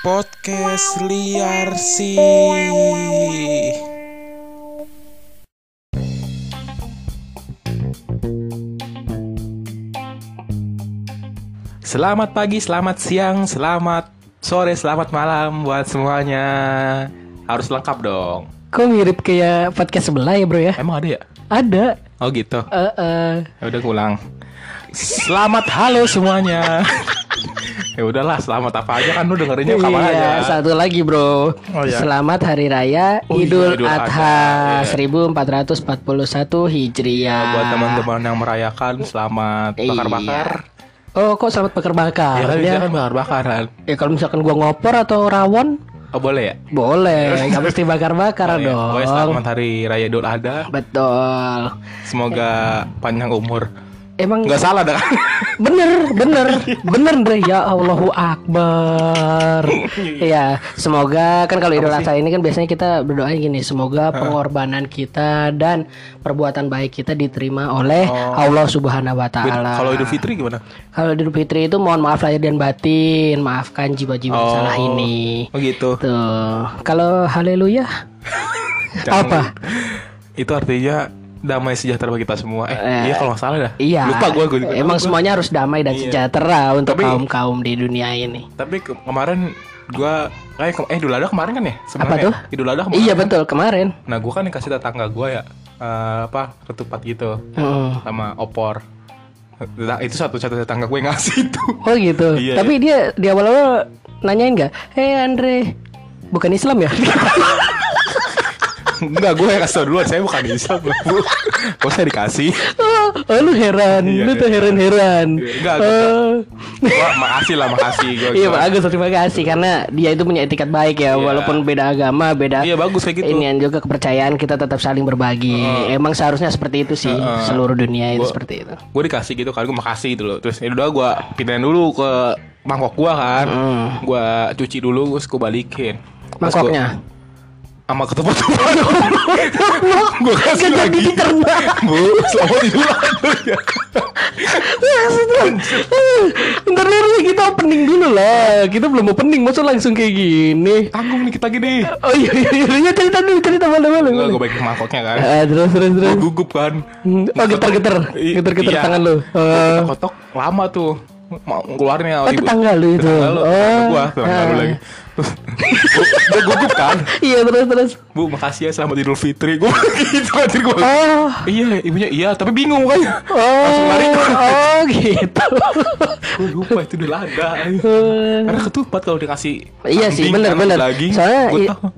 Podcast liar sih. Selamat pagi, selamat siang, selamat sore, selamat malam buat semuanya. Harus lengkap dong. Kok mirip kayak podcast sebelah ya bro ya? Emang ada ya? Ada. Oh gitu. Eh, eh. Ya udah ulang. Selamat halo semuanya. Ya udahlah, selamat apa aja kan lu dengerinnya kapan iya, aja. satu lagi bro. Oh, iya. Selamat Hari Raya Oh, iya, Idul Idul Adha Adha, iya. 1441 Hijriah. buat teman-teman yang merayakan selamat Iya. bakar-bakar. Oh kok selamat bakar-bakar? Ya kan ya? bakar-bakaran. Ya, kalau misalkan gua ngopor atau rawon Oh boleh ya? boleh, nggak mesti bakar-bakar Boleh. dong. Pokoknya selamat hari raya Idul Adha. Betul. Semoga panjang umur. Emang Nggak salah dah? Bener, bener, bener Dre. Ya Allahu Akbar. Iya, semoga kan kalau Idul Adha ini kan biasanya kita berdoa gini, semoga pengorbanan kita dan perbuatan baik kita diterima oleh Allah Subhanahu wa taala. Kalau Idul Fitri gimana? Kalau Idul Fitri itu mohon maaf lahir dan batin, maafkan jiwa-jiwa Oh. salah ini. Oh gitu. Tuh. Kalau haleluya apa? Itu artinya damai sejahtera bagi kita semua. Eh, Eh, iya kalau nggak salah dah. Iya. Lupa gue. Gua, Emang semuanya harus damai dan Iya. sejahtera untuk Tapi- kaum-kaum di dunia ini. Tapi ke- kemarin gua kayak ke- eh Idul Adha kemarin kan ya? Sebenarnya Apa tuh? ya? Idul Adha kemarin. Iya kan? betul kemarin. Nah, gua kan dikasih tetangga gua ya eh, apa ketupat gitu Heeh. sama opor. Nah, itu satu-satu tetangga gue yang ngasih itu. Oh gitu. Iya, Tapi dia di awal-awal nanyain nggak? Hei Andre, bukan Islam ya? Enggak, gue yang kasih tau duluan. Saya bukan Islam, Bu. Kok saya dikasih? oh, lu heran, Iya, lu tuh iya. heran-heran. Enggak. Wah, makasih lah, makasih gue. Iya bagus terima kasih karena dia itu punya etikat baik ya Iya. walaupun beda agama beda Iya, bagus kayak gitu. inian juga kepercayaan kita tetap saling berbagi emang seharusnya seperti itu sih Heeh. seluruh dunia itu Gua- seperti itu Gue dikasih gitu kan, gue makasih gitu loh. Terus ya udah gue pindahin dulu ke mangkok gua kan. Hmm. Gue cuci dulu, terus gue balikin. Gua- mangkoknya sama ketupat gue kasih Nggak lagi. bu selamat adha ya Ntar dulu kita opening dulu lah. Kita belum opening Masa langsung kayak gini? Tanggung nih kita gini Oh iya iya iya. Iya, cerita dulu cerita Enggak, mana. gue baikin mangkoknya kan. Ah, terus terus terus. gue gugup kan. Oh getar-getar, I- getar-getar iya. tangan lu. Gua Oh. kotok lama tuh. Mau keluarnya Oh, tetangga lu itu. tetangga lu, tetangga Oh. gua tetangga lu Ah. lagi Gue gugup kan Iya terus terus. bu makasih ya selamat idul fitri gue gitu anjir gue Oh. iya ibunya iya tapi bingung kan Oh. langsung lari Oh gitu. gue lupa itu udah ada karena ketupat kalau dikasih Iya sih kan, benar. daging Soalnya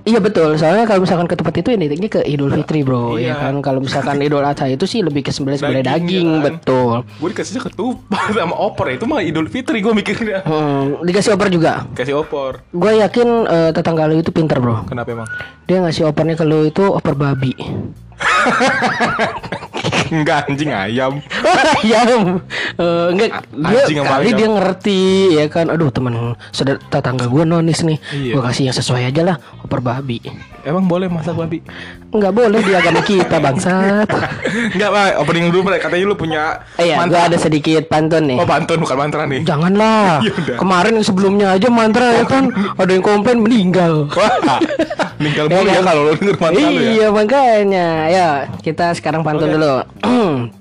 iya betul. Soalnya kalau misalkan ketupat itu ini ke Idul Fitri, Bro. Iya. Ya kan kalau misalkan Idul Adha itu sih lebih ke sembelih sembelih Daging, daging, ya kan? betul. gue dikasihnya ketupat sama opor ya itu mah idul fitri gue mikirnya Hmm, dikasih opor juga. kasih opor Gue yakin eh, tetangga lu itu pinter, Bro. kenapa emang Dia ngasih opornya ke lu itu opor babi. enggak anjing ayam ayam Eh, enggak dia Anjing kali ayam. dia ngerti ya kan aduh teman saudara tetangga gue nonis nih Iya. gue kasih yang sesuai aja lah opor babi emang boleh masak babi nggak boleh di agama kita bangsat. Enggak pak. Opening dulu Pak. katanya lu punya Eh, iya gue mantra. ada sedikit pantun nih. Oh pantun bukan mantra nih. Janganlah. Ya kemarin yang sebelumnya aja mantra ya kan? Ada yang komplain meninggal. Meninggal Ya mulu ya kan? kalau lu denger mantra lu ya. Iya makanya. Ya kita sekarang pantun Oke. dulu.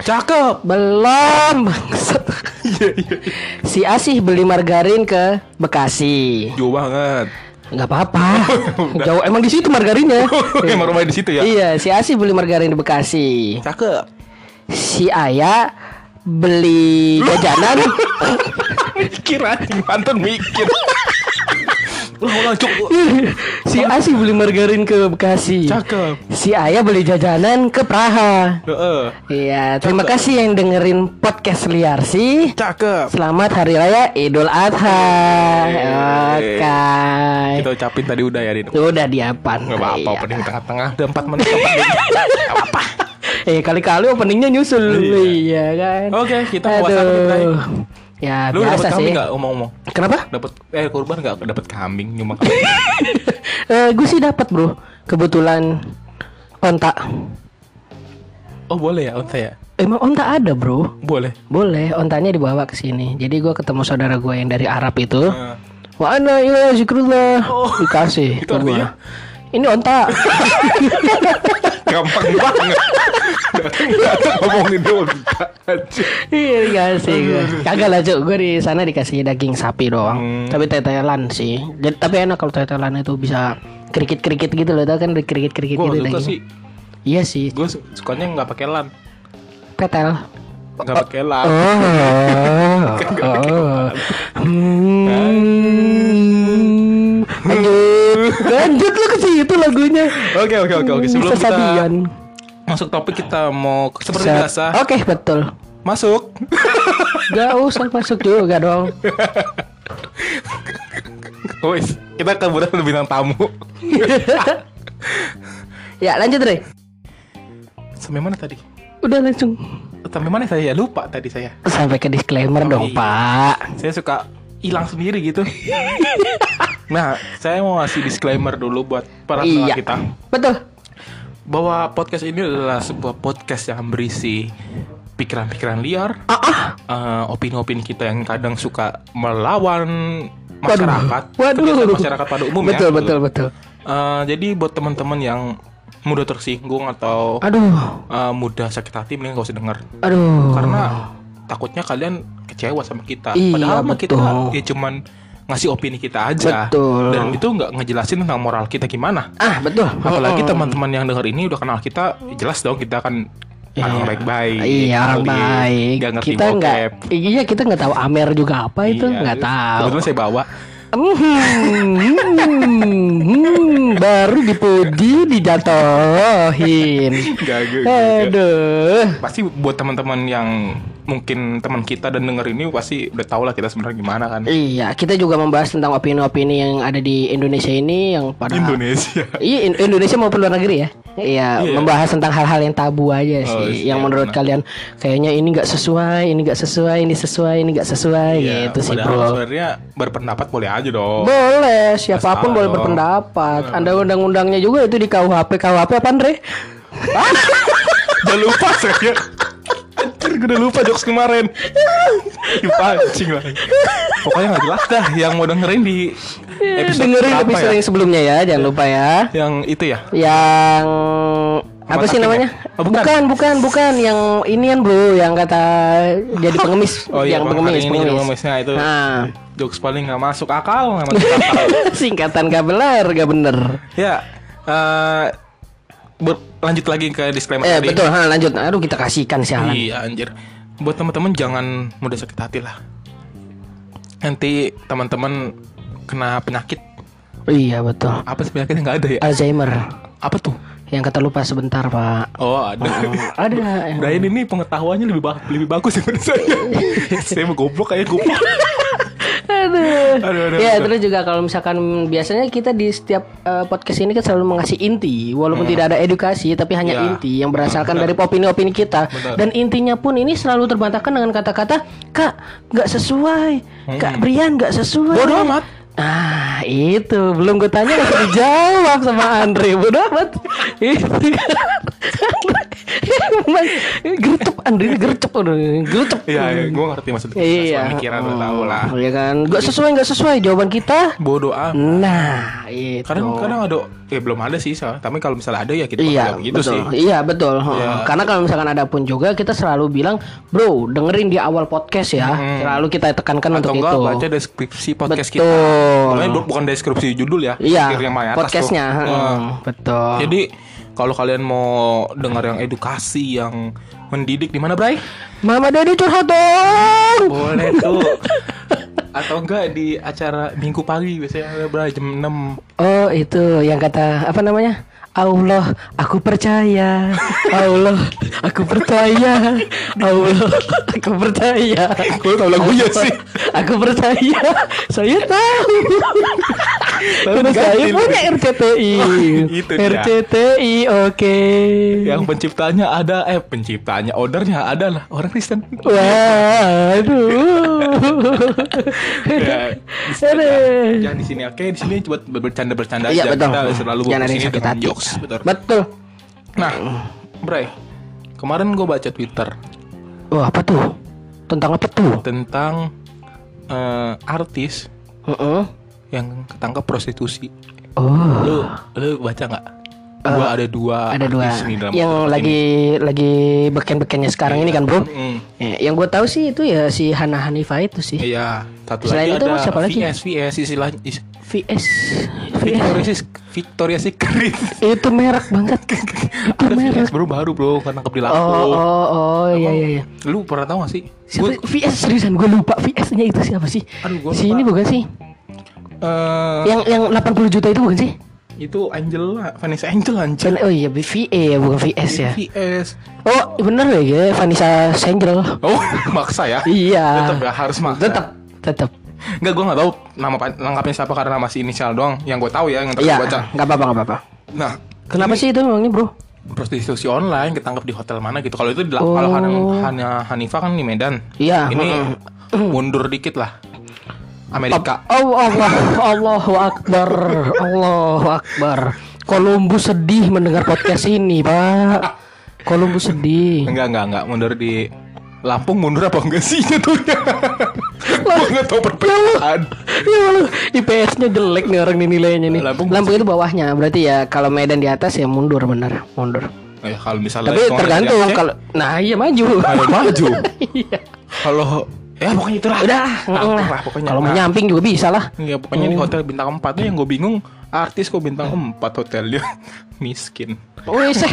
Cakep. Belum bangsat. Iya iya. Si Asih beli margarin ke Bekasi. Jauh banget nggak apa-apa. Jauh emang di situ margarinnya emang rumahnya di situ ya? Iya si Asih beli margarin di Bekasi. Cakep. Si Ayah beli jajanan. Mikir anjing pantun mikir ulang ulang cuk si Asih beli margarin ke Bekasi cakep si Ayah beli jajanan ke Praha Heeh. Iya, terima kasih yang dengerin podcast liar sih. cakep Selamat Hari Raya Idul Adha. Oke. kita ucapin tadi udah ya di Udah diapan. Gak apa-apa Iya. opening tengah-tengah Udah 4 menit Gak apa-apa Eh kali-kali openingnya nyusul Iya. Iya kan. Oke kita bahas apa nih Bray? Ya Lu biasa sih. kambing gak ngomong-ngomong? Kenapa? Dapet Eh kurban gak dapet kambing Cuma kambing eh gue sih dapat bro. Kebetulan onta. Oh boleh ya onta ya? Emang onta ada bro. Boleh Boleh, ontanya dibawa ke sini. Jadi gue ketemu saudara gue yang dari Arab itu. Eh, Mana ya zikrullah. Dikasih. itu gua. Ini onta. Gampang banget. Datang ngomongin doang. Iya dikasih. Kagak lah cuk Gue di sana dikasih daging sapi doang Hmm. Tapi tetelan sih Jadi, Tapi enak kalau tetelan itu bisa Kerikit-kerikit gitu loh Tau kan kerikit-kerikit Gue gitu daging. sih. Iya sih Gue sukanya nggak pakai lan. Tetel Nggak pakai lan. Oh, oh. Hmm. Lanjut Lanjut lu ke situ lagunya Oke oke oke oke. Sebelum kita Sabian. masuk topik kita mau seperti Set. biasa Oke betul masuk. Gak usah masuk juga dong Wes, kita kebetulan bintang tamu. Ya lanjut Re Sampai mana tadi? Udah langsung Sampai mana saya lupa tadi saya. Sampai ke disclaimer dong iya. pak Saya suka hilang sendiri gitu. nah, saya mau ngasih disclaimer dulu buat para pendengar Iya kita Betul bahwa podcast ini adalah sebuah podcast yang berisi pikiran-pikiran liar, Ah, ah. eh, opini-opini kita yang kadang suka melawan masyarakat, Waduh. kegiatan masyarakat pada umumnya. Betul betul betul Eh, jadi buat teman-teman yang mudah tersinggung atau Aduh eh, mudah sakit hati, mending gak usah denger. Aduh Karena takutnya kalian kecewa sama kita. Iya, Padahal mah kita ya cuman ngasih opini kita aja. Betul. Dan itu nggak ngejelasin tentang moral kita gimana. Ah betul Apalagi teman-teman yang denger ini udah kenal kita, jelas dong kita kan orang baik-baik. Iya orang baik nggak ngerti Kita nggak. Iya kita nggak tahu Amer juga apa itu Iya, nggak tahu Kebetulan saya bawa. Hmm, hmm, hmm, baru dipuji dijatohin. Aduh. Pasti buat teman-teman yang mungkin teman kita dan denger ini pasti udah tau lah kita sebenarnya gimana kan. Iya, kita juga membahas tentang opini-opini yang ada di Indonesia ini yang pada Indonesia. Iya, In- Indonesia maupun luar negeri ya. Iya, Iya. membahas tentang hal-hal yang tabu aja Oh, sih. iya, yang menurut benar. kalian kayaknya ini nggak sesuai, ini nggak sesuai, ini sesuai, ini nggak sesuai Iya, gitu sih, Bro. sebenarnya berpendapat boleh aja dong. Boleh, siapa pun Masalah boleh dong. berpendapat. Anda undang-undangnya juga itu di KUHP. KUHP apa, Andre? Udah lupa saya. Anjir, gue udah lupa jokes kemarin. Dipancing lagi. Pokoknya gak jelas dah yang mau dengerin di episode Dengerin episode ya? yang sebelumnya ya, jangan lupa ya. Yang itu ya? Yang apa Sama sih Taking namanya? ya? Oh, bukan. bukan, bukan, bukan. Yang inian bro, yang kata jadi pengemis, Oh iya, yang pengemis, jadi pengemis. pengemisnya itu. Nah, Jokes paling gak masuk akal, gak masuk akal. singkatan gak benar, gak bener. ya, eh ber- lanjut lagi ke disclaimer Eh tadi. betul, ha, lanjut. Aduh kita kasihkan sialan. Iya anjir. Buat teman-teman jangan mudah sakit hati lah. Nanti teman-teman kena penyakit. Iya betul. Apa sih penyakitnya nggak ada ya? Alzheimer. Apa tuh? Yang kata lupa sebentar pak. Oh ada. Ada. Brian ini pengetahuannya lebih ba- lebih bagus daripada saya. saya mau goblok kayak goblok. Aduh. Aduh, aduh, ya aduh. terus juga kalau misalkan biasanya kita di setiap eh, podcast ini kan selalu mengasih inti walaupun tidak ada edukasi tapi hanya Ya. inti yang berasalkan dari opini-opini kita Benar. dan intinya pun ini selalu terbantahkan dengan kata-kata kak nggak sesuai kak Brian nggak sesuai Bodoh amat. Ah itu belum gue tanya langsung dijawab sama Andre bodoh amat itu gercep Andre gercep udah gercep Iya, gue ngerti maksudnya. Iya. Pikiran udah tahu lah. Oh, Iya kan? Gak sesuai nggak sesuai jawaban kita. Bodoh amat. Nah, itu. Kadang-kadang ada, ya belum ada sih, soalnya. tapi kalau misalnya ada ya kita Iya, begitu betul. sih. Iya, betul. Iya. Karena kalau misalkan ada pun juga kita selalu bilang, "Bro, dengerin di awal podcast ya." Selalu kita tekankan Atau untuk enggak itu. baca deskripsi podcast Betul. kita. Makanya bu- bukan deskripsi judul ya. Iya, Yang atas podcastnya. Heeh, betul. Jadi kalau kalian mau dengar yang edukasi yang mendidik di mana, Bray? Mama Dedi curhat dong. Boleh tuh. Atau enggak di acara Minggu pagi biasanya Bray jam 6. Oh, itu yang kata apa namanya? Allah, aku percaya. Allah, aku percaya. Allah, aku percaya. Gue tau lagunya sih. Aku percaya. Saya tahu. Karena saya punya RCTI. Itu dia. RCTI, oke. Yang penciptanya ada eh penciptanya ordernya adalah orang Kristen. Waduh. ya, Aduh. jangan di sini oke di sini buat bercanda-bercanda Iya aja betul. kita selalu Jangan ada sakit hati. jokes betul. Betul. Nah, Bray, kemarin gue baca Twitter Oh, apa tuh? Tentang apa tuh? tentang eh, artis Heeh. yang ketangkep prostitusi. Oh, Lu lu baca nggak? Gua ada dua ada dua. nih dalam Yang ini. lagi lagi beken-bekennya sekarang ini kan, Bro. Mm. Ya, yang gue tahu sih itu ya si Hana Hanifah itu sih. Iya, satu Selain lagi itu ada siapa lagi? VS VS istilahnya is- VS. VS. Victoria's Victoria's Secret. itu merek banget. itu ada merek. VS baru baru bro karena nangkep di Oh, oh, oh, iya iya iya. Lu pernah tahu gak sih? Siapa Gua- VS seriusan gue lupa VS-nya itu siapa sih? Aduh, gua si lupa. ini bukan sih? eh, Yang yang 80 juta itu bukan sih? Itu Angel lah, Vanessa Angel anjir. Oh iya VA ya bukan VS ya. VS. Oh bener ya Vanessa Senggel. Oh, maksa ya? Iya. Tetap ya harus maksa. Tetap tetap. Enggak, gue nggak tahu nama lengkapnya siapa karena masih inisial doang. Yang gue tahu ya, yang Iya. terus baca. Nggak apa-apa nggak apa-apa. Nah, Kenapa sih itu emangnya bro? prostitusi online ketangkep di hotel mana gitu. Kalau itu di, Oh. kalau Han, Han- Hanifah kan di Medan. Iya, Ini mundur dikit lah. Amerika. Oh Allah Allahu Akbar Allahu Akbar Columbus sedih mendengar podcast ini Pak Columbus sedih Enggak, enggak, enggak. Mundur di Lampung mundur apa enggak sih jatuhnya? Gue nggak tahu perbedaan. Ya Allah, IPS-nya jelek nih orang nih nilainya nih. Lampung- Lampung, itu bawahnya, berarti ya kalau Medan di atas ya mundur bener, mundur. Eh, kalau misalnya Tapi tergantung Aceh, kalau nah iya maju. Ayo maju. Iya. Kalau ya pokoknya itu lah. Udah, Nah, mm, lah pokoknya. Kalau Nah, mau nyamping juga bisa lah. Iya pokoknya di hotel bintang 4 yang gue bingung artis kok bintang 4 hotelnya miskin. Wih, seh.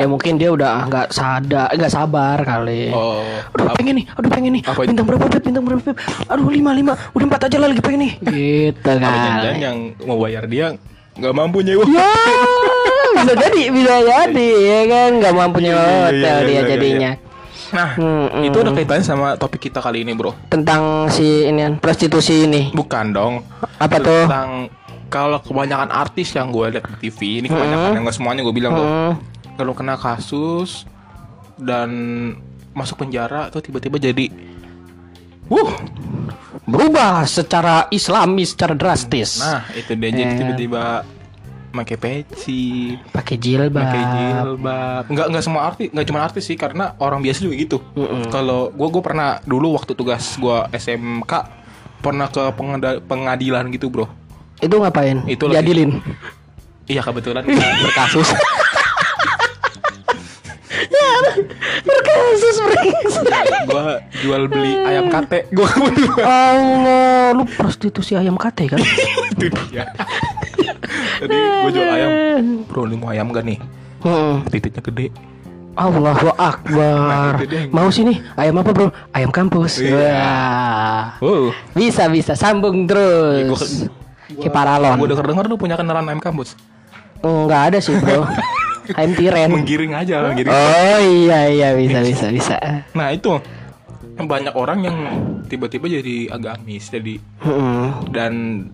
ya mungkin dia udah nggak sadar, nggak sabar kali. Oh, Aduh pengen nih, aduh pengen nih. Apa bintang berapa Beb? Bintang berapa Beb? Aduh lima lima, udah empat aja lah lagi pengen nih. Gitu kan. jangan yang mau bayar dia nggak mampu nyewa. Ya, bisa jadi, bisa jadi ya kan, nggak mampu nyewa Iya, iya, hotel iya, dia iya, jadinya. Nah, Hmm, itu ada kaitannya sama topik kita kali ini, Bro. Tentang si ini prostitusi ini. Bukan dong. Apa tuh? Tentang kalau kebanyakan artis yang gue lihat di TV, ini kebanyakan yang nggak semuanya gue bilang, Bro. Hmm, Kalau kena kasus dan masuk penjara tuh tiba-tiba jadi Wuh, berubah secara Islami secara drastis. nah itu dia jadi Ya. tiba-tiba pakai peci, Pakai jilbab. pakai jilbab. Nggak nggak semua artis, nggak cuma artis sih karena orang biasa juga gitu. Mm-mm. Kalau gua gua pernah dulu waktu tugas gua SMK pernah ke pengadilan gitu, Bro. Itu ngapain? Itu Diadilin. Iya kebetulan berkasus. Berkasus berkasus. gua jual beli ayam kate. Gua Allah, lu prostitusi ayam kate kan? itu dia. Tadi gua jual ayam. Bro, lu mau ayam gak nih? Hmm. Titiknya gede. Allahu Akbar. Nah, itu dia. Mau sini ayam apa bro? Ayam kampus. Iya. Wah. Wow. Bisa bisa sambung terus. Kayak paralon. Gua denger-denger lu punya kenalan ayam kampus. Enggak ada sih bro. ayam tiren. Menggiring aja, menggiring. Oh iya iya bisa bisa bisa. Nah, itu banyak orang yang tiba-tiba jadi agamis jadi Hmm. dan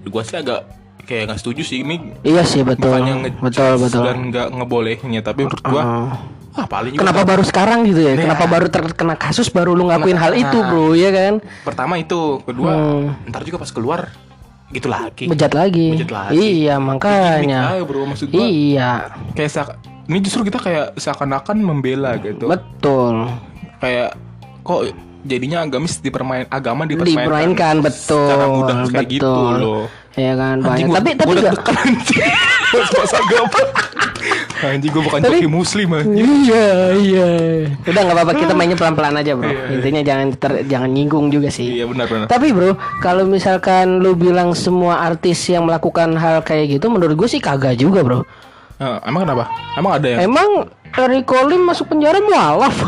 gua sih agak kayak nggak setuju sih ini Iya sih betul. bukannya Betul betul. dan nggak ngebolehinnya tapi menurut gua Hmm. ah paling juga Kenapa baru sekarang gitu ya? Kenapa baru terkena kasus baru lu ngakuin hal itu bro ya kan? pertama itu kedua Hmm. ntar juga pas keluar gitu lagi Bejat lagi. Bejat lagi. Iya makanya. aja, bro maksud gua Iya kayak seak- ini justru kita kayak seakan-akan membela gitu betul. kayak kok jadinya agamis dipermain agama dipermainkan Dipermainkan betul. secara mudah kayak gitu loh Iya kan banyak. gua- Tapi tapi gua enggak. deg-degan, anjing. Pas agama anjing gue bukan Tapi- joki muslim anjing Iya iya. Udah nggak apa-apa kita mainnya pelan-pelan aja bro. Iya, iya. Intinya jangan ter- jangan nyinggung juga sih. iya benar benar Tapi bro, kalau misalkan lu bilang semua artis yang melakukan hal kayak gitu, menurut gue sih kagak juga bro. Eh, emang kenapa emang ada yang Emang Eric Colim masuk penjara mualaf.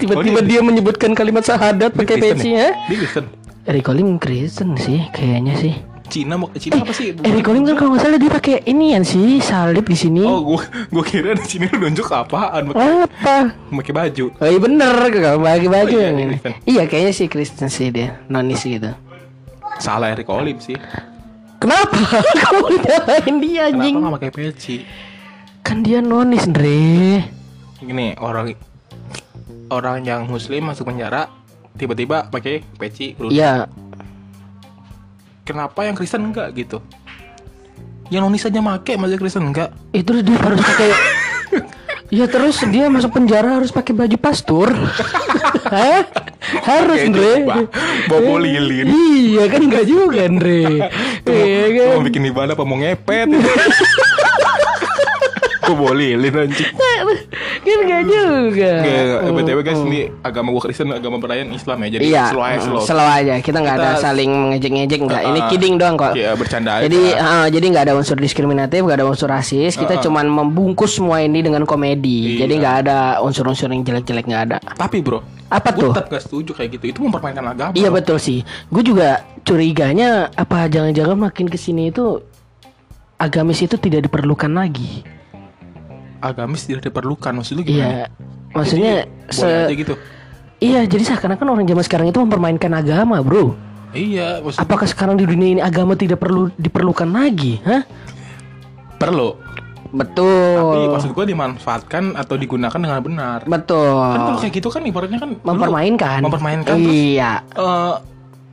Tiba-tiba Oh, dia menyebutkan kalimat syahadat pakai Kristen peci ya? ya. Dia Kristen Eric Colim Kristen sih, kayaknya sih. Cina mau Cina apa sih Eric Colim kan kalau nggak salah dia pakai ini yang sih salib di sini. oh gue gue kira di sini nunjuk apaan pakai Apa? pakai baju Oh iya bener kalau bagi baju Oh, iya, ini. Kristen. Iya kayaknya sih Kristen sih dia, nonis gitu. salah Eric Olim sih Kenapa? Kamu nyalain dia kenapa anjing? nggak pakai peci Kan dia nonis, Andre. gini orang orang yang muslim masuk penjara tiba-tiba pakai peci kerudung. Iya, kenapa yang Kristen enggak gitu yang nonis aja make masih Kristen enggak itu dia harus pakai Ya terus dia masuk penjara harus pakai baju pastur. Hah? Harus, Andre. coba, bawa lilin. Iya kan enggak juga, Andre. Iya kan? mau bikin ibadah apa mau ngepet? Gue bawa lilin anjing. Kan enggak juga. Kayak BTW guys ini agama gue Kristen, agama Brian Islam ya. Jadi Iya, slow aja mm, slow. slow aja. Kita nggak ada saling mengejek-ngejek nggak. Ini Ah, kidding doang kok. Iya, bercanda aja. Jadi eh, jadi nggak ada unsur diskriminatif, nggak ada unsur rasis. Kita cuman membungkus semua ini dengan komedi. Iya. Jadi nggak ada unsur-unsur yang jelek-jelek nggak ada. Tapi bro, Apa gue tuh? tetap gak setuju kayak gitu. Itu mempermainkan agama. Iya betul sih. Gue juga curiganya apa jangan-jangan makin ke sini itu agamis itu tidak diperlukan lagi. Agamis tidak diperlukan. Maksud lu gimana? Iya. Maksudnya Boleh se aja gitu. Iya, jadi seakan-akan orang zaman sekarang itu mempermainkan agama, Bro. Iya, maksud Apakah sekarang di dunia ini agama tidak perlu diperlukan lagi? Hah? perlu. Betul. Tapi maksud gue dimanfaatkan atau digunakan dengan benar. Betul. Kan kalau kayak gitu kan ibaratnya kan lu, mempermainkan. mempermainkan terus Iya. eh,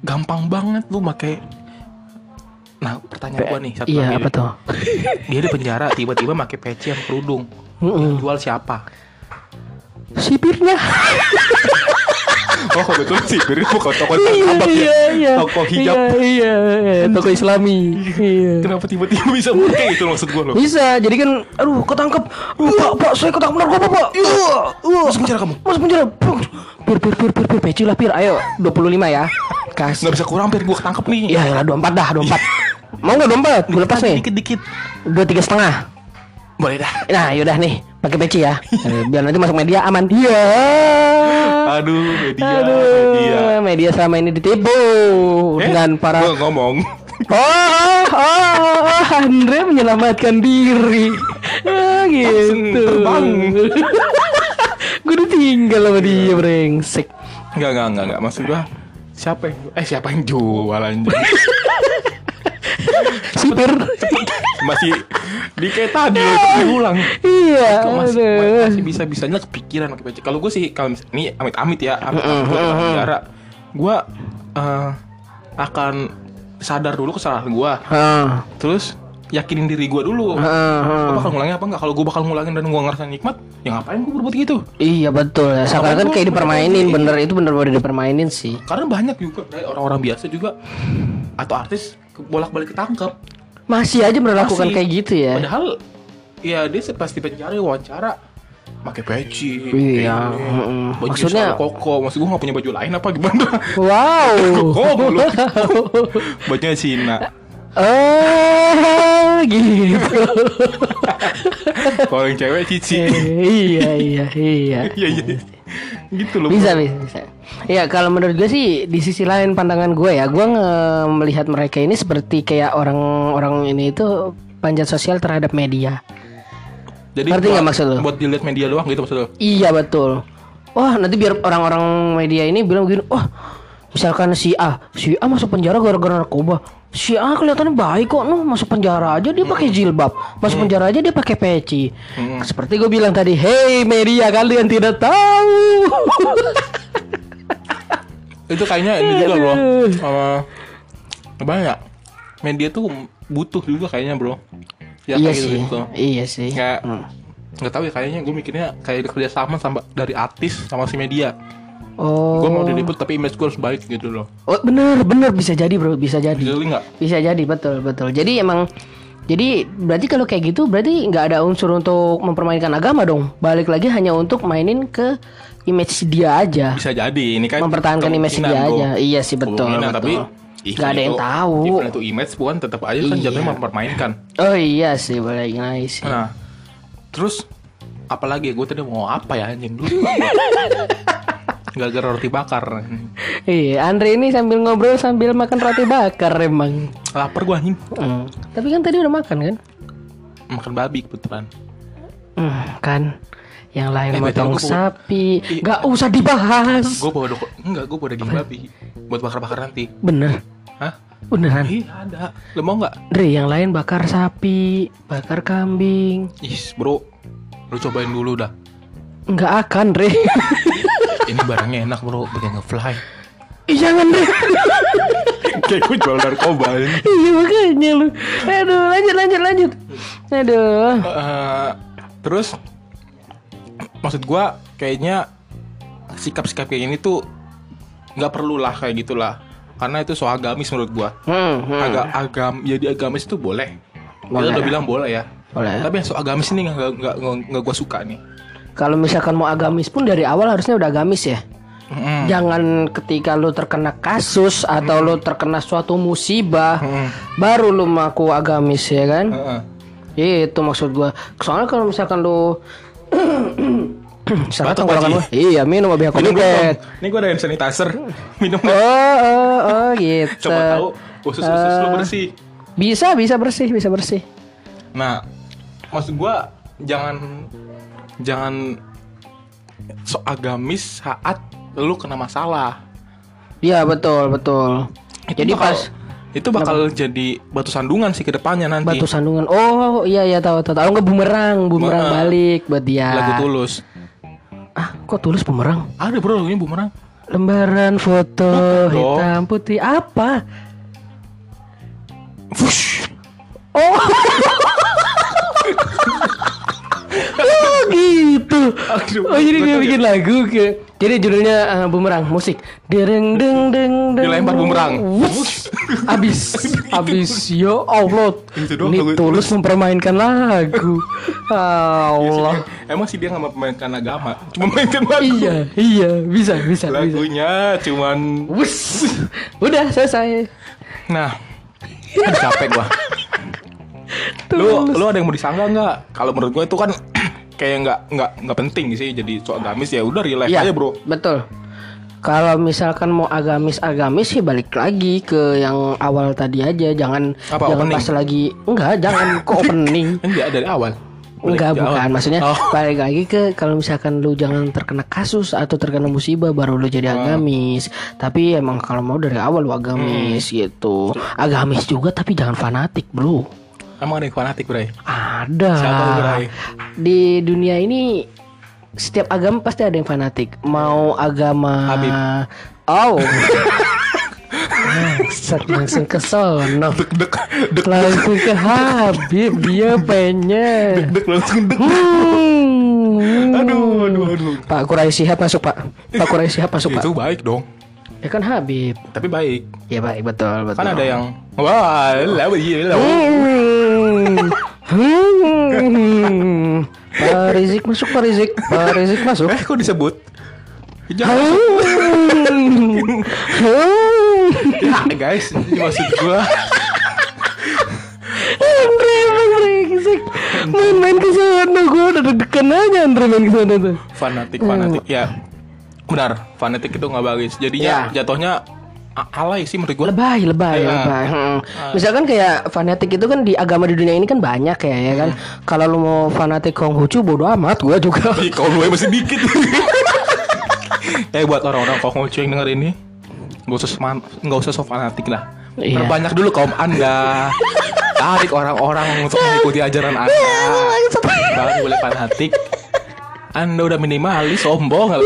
gampang banget lu pakai Nah, pertanyaan gua nih satu Iya, lagi. apa tuh? Dia di penjara tiba-tiba pakai peci yang kerudung. Mm-mm. Yang jual siapa? Sipirnya. Oh, betul sih. Beri bukan toko iya, martabak ya. iya, iya. Toko hijab. Iya, iya, iya. Toko Islami. Iya. Kenapa tiba-tiba bisa pakai itu maksud gua loh. Bisa, jadi kan, aduh, ketangkep. Aduh, pak, pak, saya ketangkep narkoba, pak. Iya, iya. Masuk penjara kamu. Masuk penjara. Pir, pir, pir, pir, pir, peci lah, pir. Ayo, 25 ya. Kas. Nggak bisa kurang, Pir. Gua ketangkep nih. Ya, ya, 24 dah, 24. Mau nggak 24? Gue lepas nih. Dikit-dikit. Dua tiga setengah. Boleh dah. Nah, yaudah nih, pakai peci ya. Biar nanti masuk media aman. Iya. Aduh, media. Aduh, Media. media selama ini ditipu Eh, dengan para gua ngomong. Oh, oh, oh, Andre menyelamatkan diri. Ah, gitu. terbang. Gue ditinggal sama dia brengsek. Enggak, enggak, enggak, enggak. Maksud gua siapa yang eh siapa yang jual anjing? Sipir. Masih di kayak tadi loh, diulang. iya. Masih, masih bisa bisanya kepikiran pakai. Kalau gue sih kalau ini amit-amit ya, gue ke penjara, gue akan sadar dulu kesalahan gue, Ah, terus yakinin diri gue dulu. ah. Gue bakal ngulangin apa enggak? Kalau gue bakal ngulangin dan gue ngerasa nikmat, ya ngapain gue berbuat gitu? Iya betul ya. Seakan-akan Apalagi kayak gua- dipermainin bener itu bener-bener dipermainin sih. Karena banyak juga dari orang-orang biasa juga atau artis bolak-balik ketangkep. Masih aja melakukan kayak gitu ya. Padahal ya dia pas di penjara wawancara pakai peci, Iya, baju Maksudnya- koko. Maksud gue gak punya baju lain apa gimana? Wow. Koko lu. Bajunya Cina. Oh, gitu. Kalau yang cewek cici. iya, iya, iya. Iya iya. Gitu loh. Bisa, bisa, bisa. Ya kalau menurut gue sih di sisi lain pandangan gue ya, gue nge- melihat mereka ini seperti kayak orang-orang ini itu panjat sosial terhadap media. Jadi Ngerti nggak maksud lu? Buat dilihat media doang gitu maksud lu? Iya betul. Wah nanti biar orang-orang media ini bilang begini, wah misalkan si A, si A masuk penjara gara-gara narkoba. Si A kelihatannya baik kok, noh masuk penjara aja dia pakai jilbab, masuk penjara aja dia pakai peci. Seperti gue bilang tadi, hey media kalian tidak tahu. Itu kayaknya ini juga bro. Sama banyak. Media tuh butuh juga kayaknya bro. Ya iya kayak sih, gitu. iya sih. Kayak Hmm. nggak tahu ya kayaknya gue mikirnya kayak kerja sama sama dari artis sama si media. Oh, Gue mau diliput tapi image gue harus baik gitu loh. oh bener bener bisa jadi bro, bisa jadi. Jadi nggak? Bisa jadi betul betul. Jadi emang jadi berarti kalau kayak gitu berarti nggak ada unsur untuk mempermainkan agama dong. Balik lagi hanya untuk mainin ke image dia aja. Bisa jadi ini kan Mempertahankan image dia bro. aja. Iya sih betul. Betul. tapi Nggak ada yang tahu. even itu image bukan tetap aja kan Iya. jatuhnya mempermainkan. Oh iya sih balik lagi sih. Nah, terus apalagi gue tadi mau apa ya anjing dulu. Gara-gara roti bakar. Iya, Andre ini sambil ngobrol sambil makan roti bakar emang. Lapar gue anjing. Hmm. Tapi kan tadi udah makan kan? Makan babi kebetulan. Hmm, kan yang lain Eh, motong betul, gua- sapi, nggak usah dibahas. Gue bawa dok- enggak gue bawa daging babi buat bakar-bakar nanti. Bener, Hah? beneran. Iya ada. Lo mau nggak? Dre, yang lain bakar sapi, bakar kambing. Ih bro, lu cobain dulu dah. Nggak akan, Dre. Ini barangnya enak bro, bikin ngefly. Ih, Jangan, Dre. Kayak gue jual narkoba ini. Iya makanya lu. Aduh, lanjut, lanjut, lanjut. Aduh. Eh, terus maksud gua kayaknya sikap-sikap kayak gini tuh nggak perlu lah kayak gitulah karena itu soal agamis menurut gua Hmm, hmm. agak agam jadi agamis itu boleh Boleh. kita udah bilang boleh ya Boleh. tapi yang soal agamis ini nggak nggak nggak gua suka nih Kalau misalkan mau agamis pun dari awal harusnya udah agamis ya. Mm-mm. Jangan ketika lu terkena kasus atau lu terkena suatu musibah Mm-mm. baru lu mengaku agamis ya kan? Heeh. Itu maksud gua. Soalnya kalau misalkan lu Batuk, Pak gua. Iya, minum Minum dong. dikit. Ini gue ada hand sanitizer. Minum. Oh, oh, oh, gitu. Coba tahu usus-usus lu bersih. Bisa, bisa bersih, bisa bersih. Nah, maksud gua jangan jangan so agamis saat lu kena masalah. Iya, betul, betul. Itu Jadi bakal, pas itu bakal jadi batu sandungan sih ke depannya nanti. batu sandungan. Oh, iya iya tahu tahu. Tahu nggak bumerang, bumerang balik buat dia. Lagu tulus. Ah, kok tulis bumerang? Ada bro lagunya bumerang. Lembaran foto Bukan dong. hitam putih apa? Fush. Oh. gitu. Aduh, Oh jadi dia bikin lagu ke. Jadi judulnya eh, bumerang musik. Dereng deng deng deng. Dilempar bumerang. Wush. Abis, abis. Yo Allah. Doang Ini tulus mempermainkan lagu. Allah. Emang sih dia nggak memainkan agama, cuma mainkan lagu. Iya, iya, bisa, bisa, bisa. Lagunya cuman Wush. Udah selesai. Nah, capek gua. lu lu ada yang mau disanggah nggak? Kalau menurut gua itu kan kayak nggak nggak nggak penting sih jadi soal agamis ya udah relax Iya, aja bro. Betul. Kalau misalkan mau agamis-agamis sih balik lagi ke yang awal tadi aja, jangan Apa, jangan opening? pas lagi enggak, jangan kok opening. Enggak dari awal. Boleh Enggak bukan, awal. maksudnya Oh. balik lagi ke kalau misalkan lu jangan terkena kasus atau terkena musibah baru lu Oh. jadi agamis. Tapi emang kalau mau dari awal lu agamis Hmm. gitu. Agamis juga tapi jangan fanatik, Bro. Emang ada yang fanatik bray? Ada. Siapa Bray? Di dunia ini setiap agama pasti ada yang fanatik. Mau agama Habib. Oh. Set langsung ke sono. Dek dek dek Langsung ke Habib dia pengen. dek langsung dek. Hmm. Aduh aduh aduh. Pak Kurai Sihab masuk, Pak. Pak Kurai Sihab masuk, Pak. Itu baik dong. Ya kan Habib. Tapi baik. Ya baik, betul, betul. Kan ada yang wah lah iya lah. Pak Rizik masuk, Pak Rizik. Pak Rizik masuk. Eh kok disebut? Jangan Hmm. Hmm. Ya, guys, ini maksud gua Andre emang brengsek Main-main ke sana Gue udah deg-degan aja Andre main ke sana tuh fanatik fanatik ya benar fanatik itu nggak bagus. Jadinya Ya. jatuhnya alay sih menurut gua. Lebay, lebay, Iya. lebay. Hmm. Misalkan kayak fanatik itu kan di agama di dunia ini kan banyak ya, ya kan? Kalau lu mau fanatik Konghucu bodo amat Gue juga. Kalau lu masih dikit eh buat orang-orang konghucu yang denger ini nggak usah seman- nggak usah so fanatik lah. Iya. perbanyak dulu kaum anda. Tarik orang-orang untuk mengikuti ajaran anda. Baru boleh fanatik anda udah minimalis sombong nggak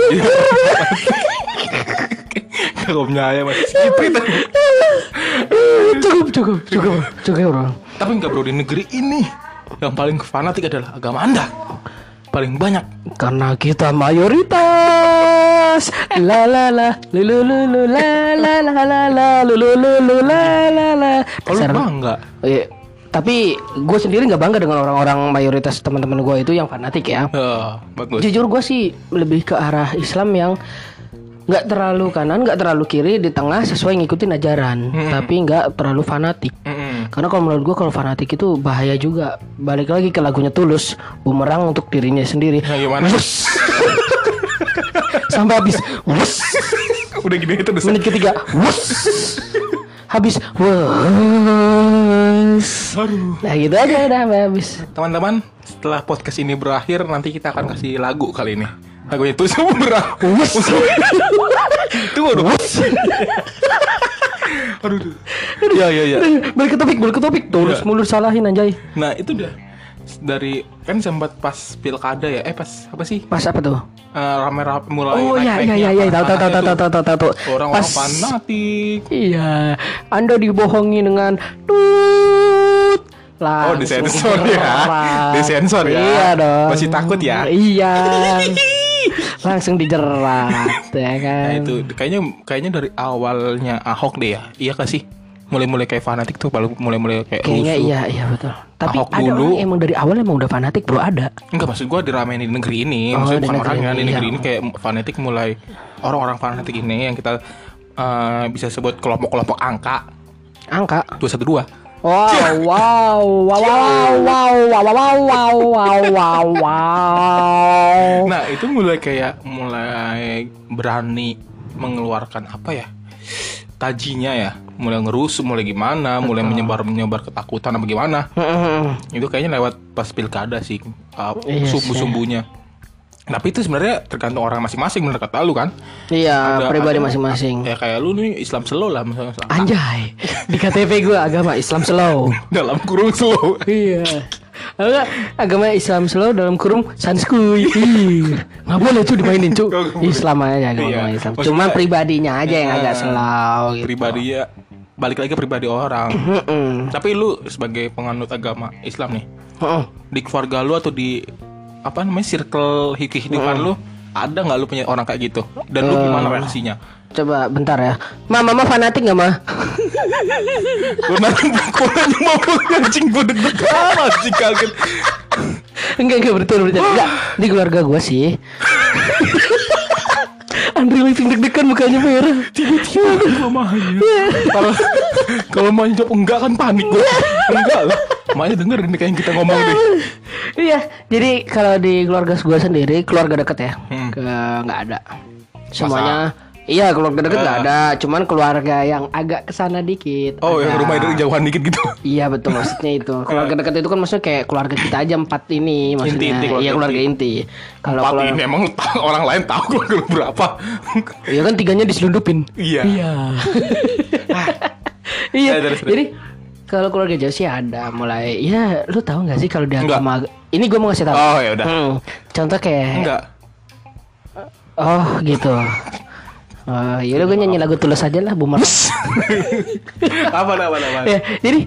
kaumnya ya masih sedikit Cukup, cukup, cukup Cukup bro. Tapi enggak bro di negeri ini. Yang paling fanatik adalah agama anda. Paling banyak. Karena kita mayoritas. La la la. Lu lu lu lu. La la la la la. Lu lu lu lu. La la la. Kalau Dasar- bangga. Iya. Tapi gue sendiri nggak bangga dengan orang-orang mayoritas teman-teman gue itu yang fanatik ya. Ya, bagus. Jujur gue sih lebih ke arah Islam yang nggak terlalu kanan, nggak terlalu kiri, di tengah sesuai ngikutin ajaran, tapi nggak terlalu fanatik. Mm-mm. Karena kalau menurut gue kalau fanatik itu bahaya juga. Balik lagi ke lagunya Tulus, bumerang untuk dirinya sendiri. Nah, gimana? Sampai habis, wus. Udah gini itu udah menit ketiga, wus. Habis, wus. Aduh. Nah gitu aja udah habis. Teman-teman, setelah podcast ini berakhir nanti kita akan kasih lagu kali ini. Lagunya itu semua. Tunggu. Aduh. aduh. Ya ya ya. balik ke topik, balik ke topik. Tulus Iya. mulu salahin anjay. Nah, itu udah dari kan sempat pas pilkada ya. Eh pas apa sih? Pas apa tuh? Eh, rame-rame mulai Oh iya iya iya iya tahu tahu tahu tahu tahu tahu tahu. Orang-orang Pas- fanatik. Iya, Anda dibohongi dengan tut Oh, disensor ya. Disensor ya. Iya dong. Masih takut ya? Iya. langsung dijerat ya kan. Nah, itu kayaknya kayaknya dari awalnya Ahok deh ya. Iya gak sih? Mulai-mulai kayak fanatik tuh, baru mulai-mulai kayak Kayaknya rusuh. iya iya betul. Tapi Ahok ada dulu. orang yang emang dari awal emang udah fanatik bro ada. Enggak maksud gua diramein di negeri ini. Oh, Maksudnya negeri orangnya ini, di negeri iya. ini kayak fanatik mulai orang-orang fanatik ini yang kita eh, bisa sebut kelompok-kelompok angka Angka. 212. Wow, wow, wow, wow, wow, wow, wow, wow, wow, wow, wow. Nah, itu mulai kayak mulai berani mengeluarkan apa ya? Tajinya ya, mulai ngerusuh, mulai gimana, mulai menyebar menyebar ketakutan apa gimana. Itu kayaknya lewat pas pilkada sih, uh, Iya sumbu-sumbunya. Tapi itu sebenarnya tergantung orang masing-masing bener kata lu kan. Iya, Ada- pribadi masing-masing. Ya kayak lu nih Islam slow lah misalnya. Anjay, di KTP gue agama Islam slow. Dalam kurung slow. Iya. Enggak, agama Islam slow dalam kurung sanskuy. Ih, Nggak boleh tuh dimainin cuy. Islam aja agama Iya. Islam. Maksudnya- Cuman pribadinya aja yang agak Iya. slow gitu. Pribadi ya balik lagi ke pribadi orang. Tapi lu sebagai penganut agama Islam nih, Heeh. di keluarga lu atau di apa namanya circle kehidupan lu ada nggak lu punya orang kayak gitu dan lu gimana reaksinya Coba bentar ya. Ma, mama fanatik nggak mah? lu nanti gue nanya mau anjing gue deg-degan anjing kaget Enggak, enggak betul betul. Enggak, di keluarga gue sih. Andri living deg-degan mukanya merah. tiba-tiba gue mahanya kalau kalau mahnya jawab enggak kan panik gue enggak lah mahnya denger ini kayak yang kita ngomong deh Iya, jadi kalau di keluarga gue sendiri, keluarga deket ya, Hmm. ke nggak ada. Semuanya, iya keluarga deket nggak Eh. ada, cuman keluarga yang agak ke sana dikit. oh yang ada. rumah itu jauhan dikit gitu Iya betul maksudnya itu. Keluarga dekat itu kan maksudnya kayak keluarga kita aja empat ini maksudnya. Inti-inti, keluarga iya keluarga inti. inti. Kalau Tapi keluarga ini emang orang lain tahu keluarga lu berapa Iya kan tiganya diselundupin. Iya. Iya. iya. Eh, terus, terus. Jadi kalau keluarga jauh sih ada mulai ya lu tahu nggak sih kalau di Enggak. agama ini gue mau ngasih tahu. oh ya udah Hmm, contoh kayak enggak oh gitu. Oh, yaudah gue nyanyi lagu tulus aja lah Bumar. apa apa apa ya, jadi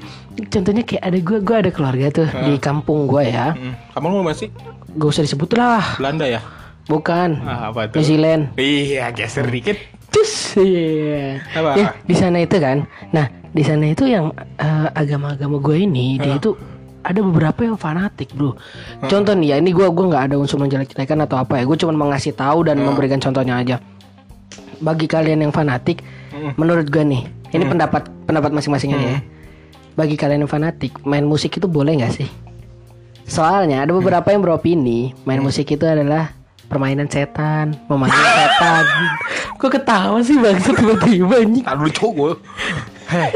contohnya kayak ada gue, gue ada keluarga tuh di kampung gue ya. Hmm, kamu mau masih Gak usah disebut lah, Belanda ya bukan. ah, apa itu New Zealand. iya geser dikit Cus, iya. Apa? Ya, di sana itu kan. Nah, di sana itu yang eh, agama-agama gue ini, dia itu ada beberapa yang fanatik, bro. Contoh nih ya, ini gue gua nggak ada unsur menjelek-jelekan atau apa ya. Gue cuma mau ngasih tahu dan memberikan contohnya aja. Bagi kalian yang fanatik, menurut gue nih, ini pendapat pendapat masing-masing aja ya. Bagi kalian yang fanatik, main musik itu boleh nggak sih? Soalnya ada beberapa yang beropini, main musik itu adalah permainan setan, memanggil setan. Kok ketawa sih bang tiba-tiba anjing? Tahan dulu cowok gue Hei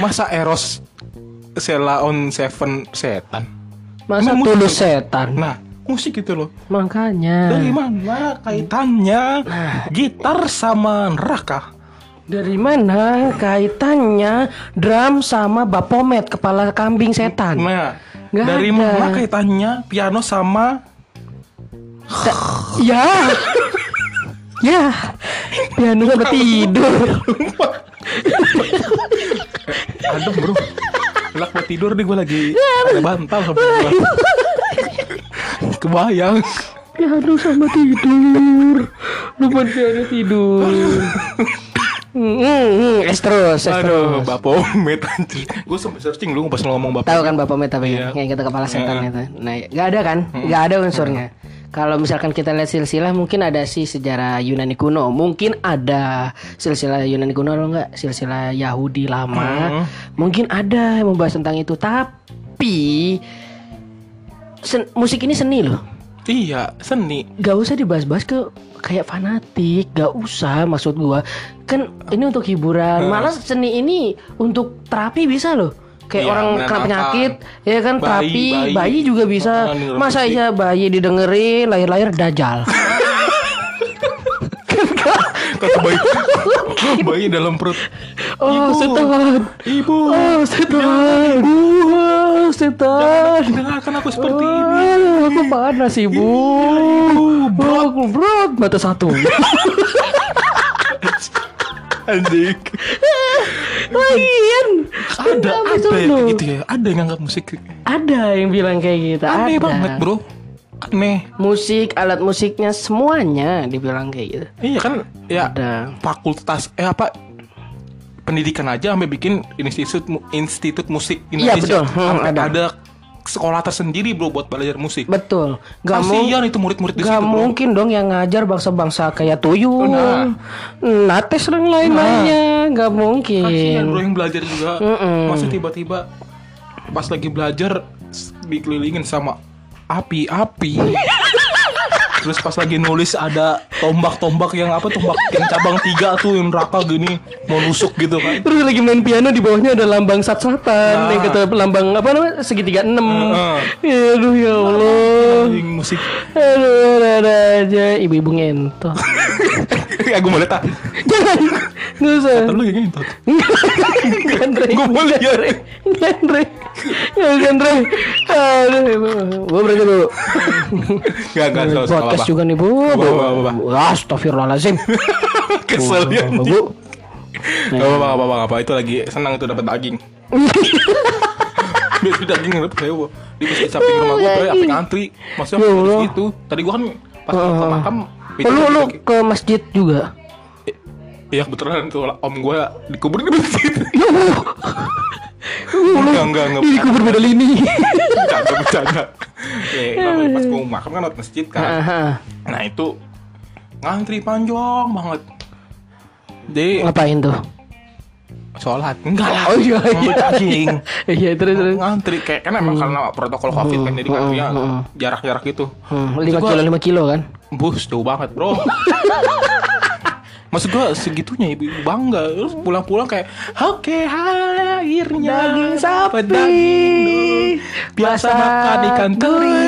Masa Eros Sela on Seven setan Masa tulus setan? Nah musik itu loh. Makanya. Dari mana kaitannya? Gitar sama neraka. Dari mana kaitannya drum sama bapomet kepala kambing setan? Nah Nggak Dari ada. mana kaitannya? Piano sama Ya, ya, piano sama tidur. Adem bro. Lak mau tidur nih gue lagi Ada bantal sama. Kebayang Piano sama tidur. Lupa piano tidur. Hmm, hmm, es terus, es Aduh terus. Bapomet anjir Gue sempet searching lu pas ngomong Bapomet Tahu kan Bapak Meta Iya. yang kita kepala setan itu. Nah, nggak ada kan? Nggak ada unsurnya. Kalau misalkan kita lihat silsilah mungkin ada sih sejarah Yunani kuno. Mungkin ada silsilah Yunani kuno atau enggak silsilah Yahudi lama. Mungkin ada yang membahas tentang itu. Tapi sen- musik ini seni loh. Iya seni Gak usah dibahas-bahas ke kayak fanatik, gak usah maksud gua. Kan ini untuk hiburan. Malah seni ini untuk terapi bisa loh. Kayak Iya, orang kena penyakit, ya kan Bayi, terapi, bayi. bayi, juga bisa. Masa iya bayi didengerin lahir-lahir dajal. Kata bayi Bayi dalam perut Oh, Ibu. setan. Ibu Oh, setan. Oh, setan. Dengarkan aku seperti ini Ah, aku panas ibu. Oh, aku berat mata satu. Anjing Lagian ada Sampai ada yang sono. kayak gitu ya ada yang nganggap musik Ada yang bilang kayak gitu. aneh ada. banget bro aneh Musik, alat musiknya semuanya dibilang kayak gitu. iya kan ya Ada. fakultas eh apa pendidikan aja sampai bikin institut institut musik Iya, Indonesia betul. Hmm, ada. ada. sekolah tersendiri bro buat belajar musik Betul. Gak mau kasihan itu murid-murid di situ Gak bro mungkin dong yang ngajar bangsa-bangsa kayak tuyul, Nah. nates dan lain-lainnya, gak kasihan mungkin. bro yang belajar juga Mm-mm. masa tiba-tiba pas lagi belajar dikelilingin sama api-api terus pas lagi nulis ada tombak-tombak yang apa tombak yang cabang tiga tuh yang neraka gini mau nusuk gitu kan Terus lagi main piano di bawahnya ada lambang sat-satan, Nah. yang kata lambang apa namanya segitiga enam. Heeh. Ya, aduh ya Allah. Anjing, musik Aduh, ada, aja ibu-ibu ngentot. ya gue mau lihat. Jangan, nggak usah. lu yang ngentot Jangan, Re. Gua mau lihat. Jangan, Re. Jangan, Re. Jangan, Re. Aduh, gue berarti bu. Gak, gak, salah, Podcast juga nih bu. Astagfirullahaladzim. Kesel ya Bu. Gak apa-apa, gak apa-apa, apa Itu lagi senang itu dapat daging. Biar daging dapat saya Di masjid samping rumah gue tuh apa ngantri. Maksudnya Ya harus gitu Tadi gue kan pas ke makam Oh, lu lu ke masjid juga? Iya kebetulan tuh om gue dikubur di masjid Allah. Enggak, enggak, enggak Ini kubur beda lini. Bercanda, bercanda Ya, pas gue makam kan lewat masjid kan. Nah itu Ngantri panjang banget Jadi Ngapain tuh? sholat Enggak lah Oh iya iya. Iya terus terus. ngantri kayak kan emang karena protokol covid kan jadi ngantrinya jarak-jarak gitu Hmm, 5 gua- kilo 5 kilo kan? bus jauh banget bro Maksud gua segitunya ibu-ibu bangga Terus pulang-pulang kayak Oke akhirnya Daging sapi. daging. Biasa makan ikan teri.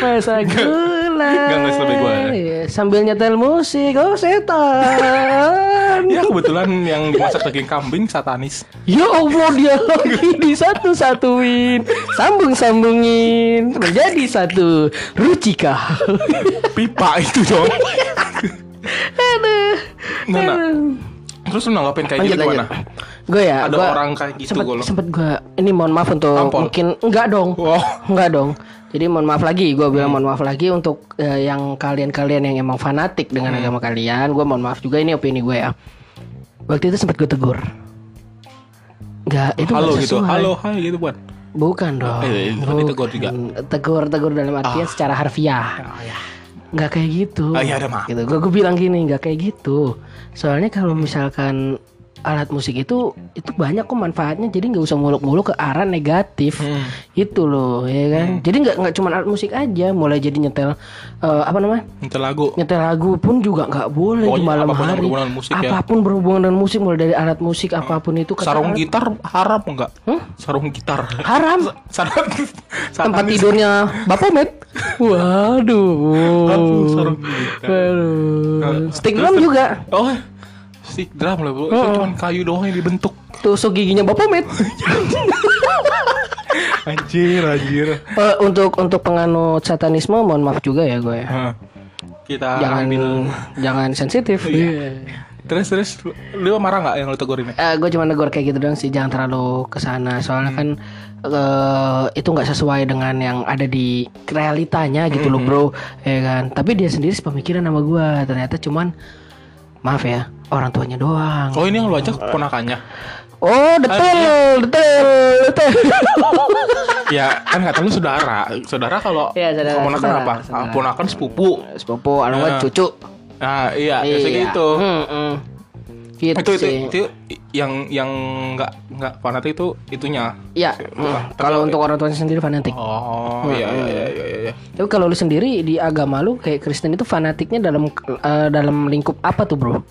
Masa selebih gua. Iya, Sambil nyetel musik, oh setan. Ya kebetulan yang dimasak daging kambing satanis Ya Allah dia lagi disatu-satuin Sambung-sambungin Menjadi satu Rucika Pipa itu dong Aduh Nah, nah. Terus lu nanggapin kayak Lanjut gitu lanjut gimana? Gue ya Ada gua orang kayak gitu sempet, lo. sempet gue Ini mohon maaf untuk Tampol. Mungkin Enggak dong Wow. Enggak dong Jadi mohon maaf lagi Gue bilang Hmm. mohon maaf lagi Untuk eh, yang kalian-kalian yang emang fanatik Hmm. Dengan agama kalian Gue mohon maaf juga Ini opini gue ya Waktu itu sempet gue tegur Enggak itu Halo gitu. Halo hai gitu buat Bukan dong. Eh, bukan ditegur juga. Tegur, tegur dalam artian secara harfiah. Nggak kayak gitu. Ah, iya, ada maaf. Gitu. Gue bilang gini, nggak kayak gitu. Soalnya kalau misalkan alat musik itu itu banyak kok manfaatnya jadi nggak usah muluk-muluk ke arah negatif Hmm. itu loh ya kan jadi nggak nggak cuma alat musik aja mulai jadi nyetel eh, apa namanya Minta lagu nyetel lagu pun juga nggak boleh di Pokoknya malam apa pun hari musik ya. apa pun berhubungan dengan musik mulai dari alat musik apa pun itu kata Sarung alat- gitar haram enggak? Hmm? Sarung gitar. haram Sarung tempat tidurnya Bapak Met. Waduh. Aduh, sarung gitar. Aduh. Terus- juga. Oh, stick drum lah bro. Itu cuma kayu doang yang dibentuk. Tusuk giginya Bapak Met. Anjir, anjir. Eh, untuk untuk penganut satanisme mohon maaf juga ya gue ya. Hah. Kita Jangan ambil. jangan sensitif. Iya. Terus terus lu- marah nggak yang lu tegurin? Eh, gue cuma negor kayak gitu dong sih jangan terlalu ke sana soalnya kan eh, itu nggak sesuai dengan yang ada di realitanya gitu loh bro ya kan tapi dia sendiri pemikiran sama gue ternyata cuman maaf ya orang tuanya doang Oh ini yang lu ajak ponakannya. Oh, detail, detail, detail. ya kan kata lu saudara. Saudara kalau Iya, saudara, ponakan saudara, apa? saudara. Ah, Ponakan sepupu. Sepupu, anu Ya. cucu. Nah, iya, biasa gitu. Hmm, hmm. Gitu Itu, itu, sih. itu yang yang nggak nggak fanatik itu itunya. Ya, hmm. kalau untuk orang tuanya sendiri fanatik. Oh, iya iya iya iya iya. Tapi kalau lu sendiri di agama lu kayak Kristen itu fanatiknya dalam eh, dalam lingkup apa tuh, Bro?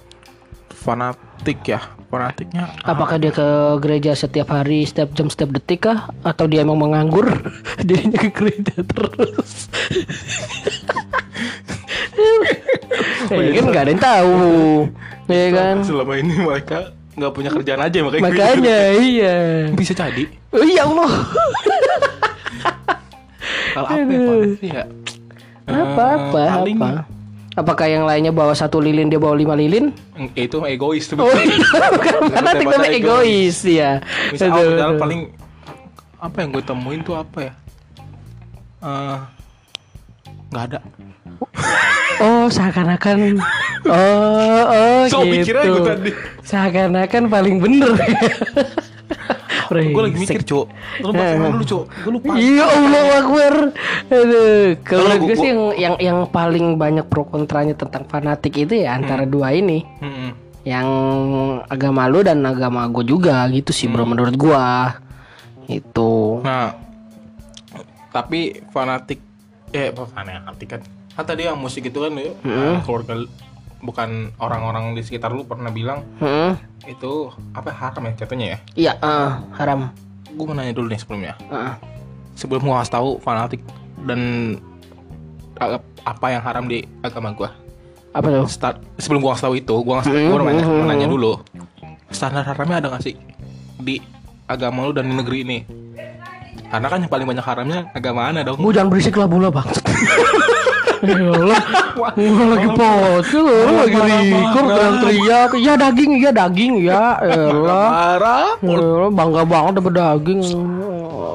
Fanatik ya. Fanatiknya Apakah dia ke gereja setiap hari, setiap jam, setiap detik kah? Atau dia emang menganggur? Dirinya ke gereja terus. ya kan nggak ada yang tahu, ya kan? selama ini mereka nggak punya kerjaan aja makanya Makanya iya. bisa jadi. Oh, ya Allah. Kalau apa ya fanatik ya? Apa apa Eh, paling apa? Apakah yang lainnya bawa satu lilin dia bawa lima lilin? Itu egois tuh Oh, fanatik bahasa tapi egois ya. misal Aduh, padahal aduh. paling apa yang gue temuin tuh apa ya Eh, nggak ada Oh, seakan-akan Oh, oh So, gitu. gue tadi. Seakan-akan paling bener. gue lagi mikir cok lu bahas dulu cok gue lupa Iya Allah Akbar. Aduh, kalau gue sih yang, yang yang paling banyak pro kontranya tentang fanatik itu ya antara dua ini. Mm-mm. Yang agama lu dan agama gue juga gitu sih bro menurut gua. Itu. nah tapi fanatik eh apa fanatik kan kan tadi yang musik itu kan ya, keluarga lu- bukan orang-orang di sekitar lu pernah bilang Hmm. itu apa haram ya jatuhnya ya Iya, eh, haram. gue mau nanya dulu nih sebelumnya Heeh. sebelum gua kasih tahu fanatik dan a- apa yang haram di agama gua Apa tuh? start sebelum gua kasih tahu itu gua ngasih gua mau nanya, mau nanya dulu standar haramnya ada gak sih di agama lu dan di negeri ini karena kan yang paling banyak haramnya agama mana dong Gue jangan berisik lah bola bang. Ya Allah, gua lagi pocil, lu lagi record dan teriak, ya daging, ya daging, ya elah. marah Ya, bangga banget dapat daging.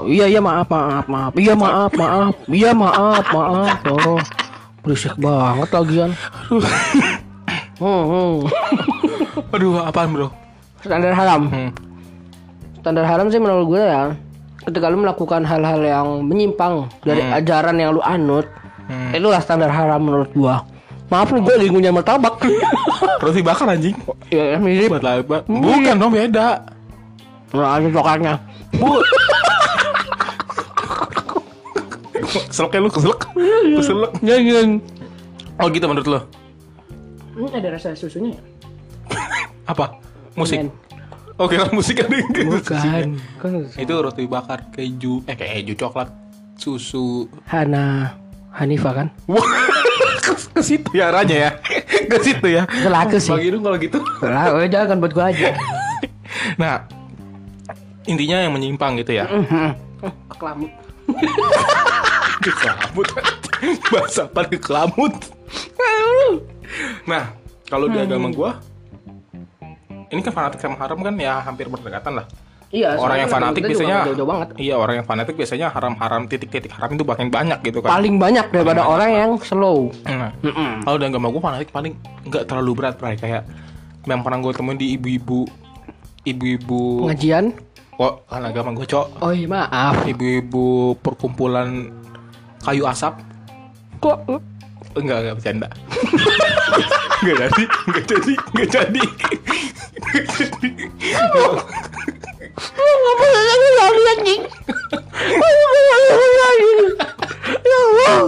Iya iya maaf maaf maaf. Iya maaf maaf. Iya maaf maaf. Oh, berisik banget lagian. Hmm, hmm. aduh apaan bro Standar haram. hmm. Standar haram sih menurut gue ya. Ketika lu melakukan hal-hal yang menyimpang dari ajaran yang lu anut, Hmm. itulah standar haram menurut gua. Maaf nih gue lagi ngunyah martabak. roti bakar anjing ya mirip. buat laba bukan dong beda Nah, ada coklatnya. bu keselak lu keselak keselak Jangan. oh gitu menurut lo Ini ada rasa susunya ya? apa musik Men. oh kira musik ada yang Bukan. Kan itu roti bakar keju eh keju coklat susu Hana Hanifah kan? Ke, situ ya arahnya ya? Ke situ ya? Laku sih. bagi dong kalau gitu. Lah, udah jangan buat gua aja. nah intinya yang menyimpang gitu ya? Kelamut. kelamut bahasa apa kelamut nah kalau di agama gua ini kan fanatik sama haram kan? Ya hampir berdekatan lah Iya, orang yang fanatik juga biasanya nggak jauh-jauh banget. iya orang yang fanatik biasanya haram-haram titik-titik haram itu bahkan banyak gitu kan Paling banyak daripada orang yang slow. Nah, kalau di agama gue fanatik paling nggak terlalu berat Bray. kayak yang pernah gue temuin di ibu-ibu ibu-ibu Pengajian? kok kan agama gue cok Oh iya maaf. ibu-ibu perkumpulan kayu asap Kok enggak enggak bercanda enggak jadi enggak jadi enggak jadi Ngapa anjing? Ya Allah.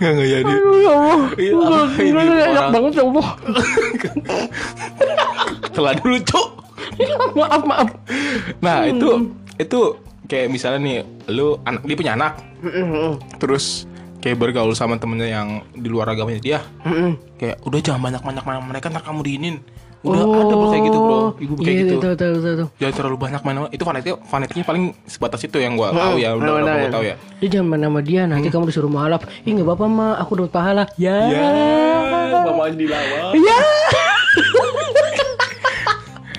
enggak enggak jadi Ya Allah. Ini Enak banget ya Allah. telah dulu cok Maaf maaf. nah itu itu kayak misalnya nih lu anak dia punya anak terus kayak bergaul sama temennya yang di luar agamanya dia kayak udah jangan banyak banyak mereka ntar kamu diinin udah ada bro kayak gitu bro ibu kayak Iya, gitu Tahu tahu tahu tahu. jangan terlalu banyak main itu fanatiknya fanatiknya paling sebatas itu yang gua tahu ya udah udah gua tahu ya Dia jangan main sama dia nanti kamu disuruh malap. Ih nggak apa-apa mah, aku dapat pahala. Ya. ya mama dilawan Ya.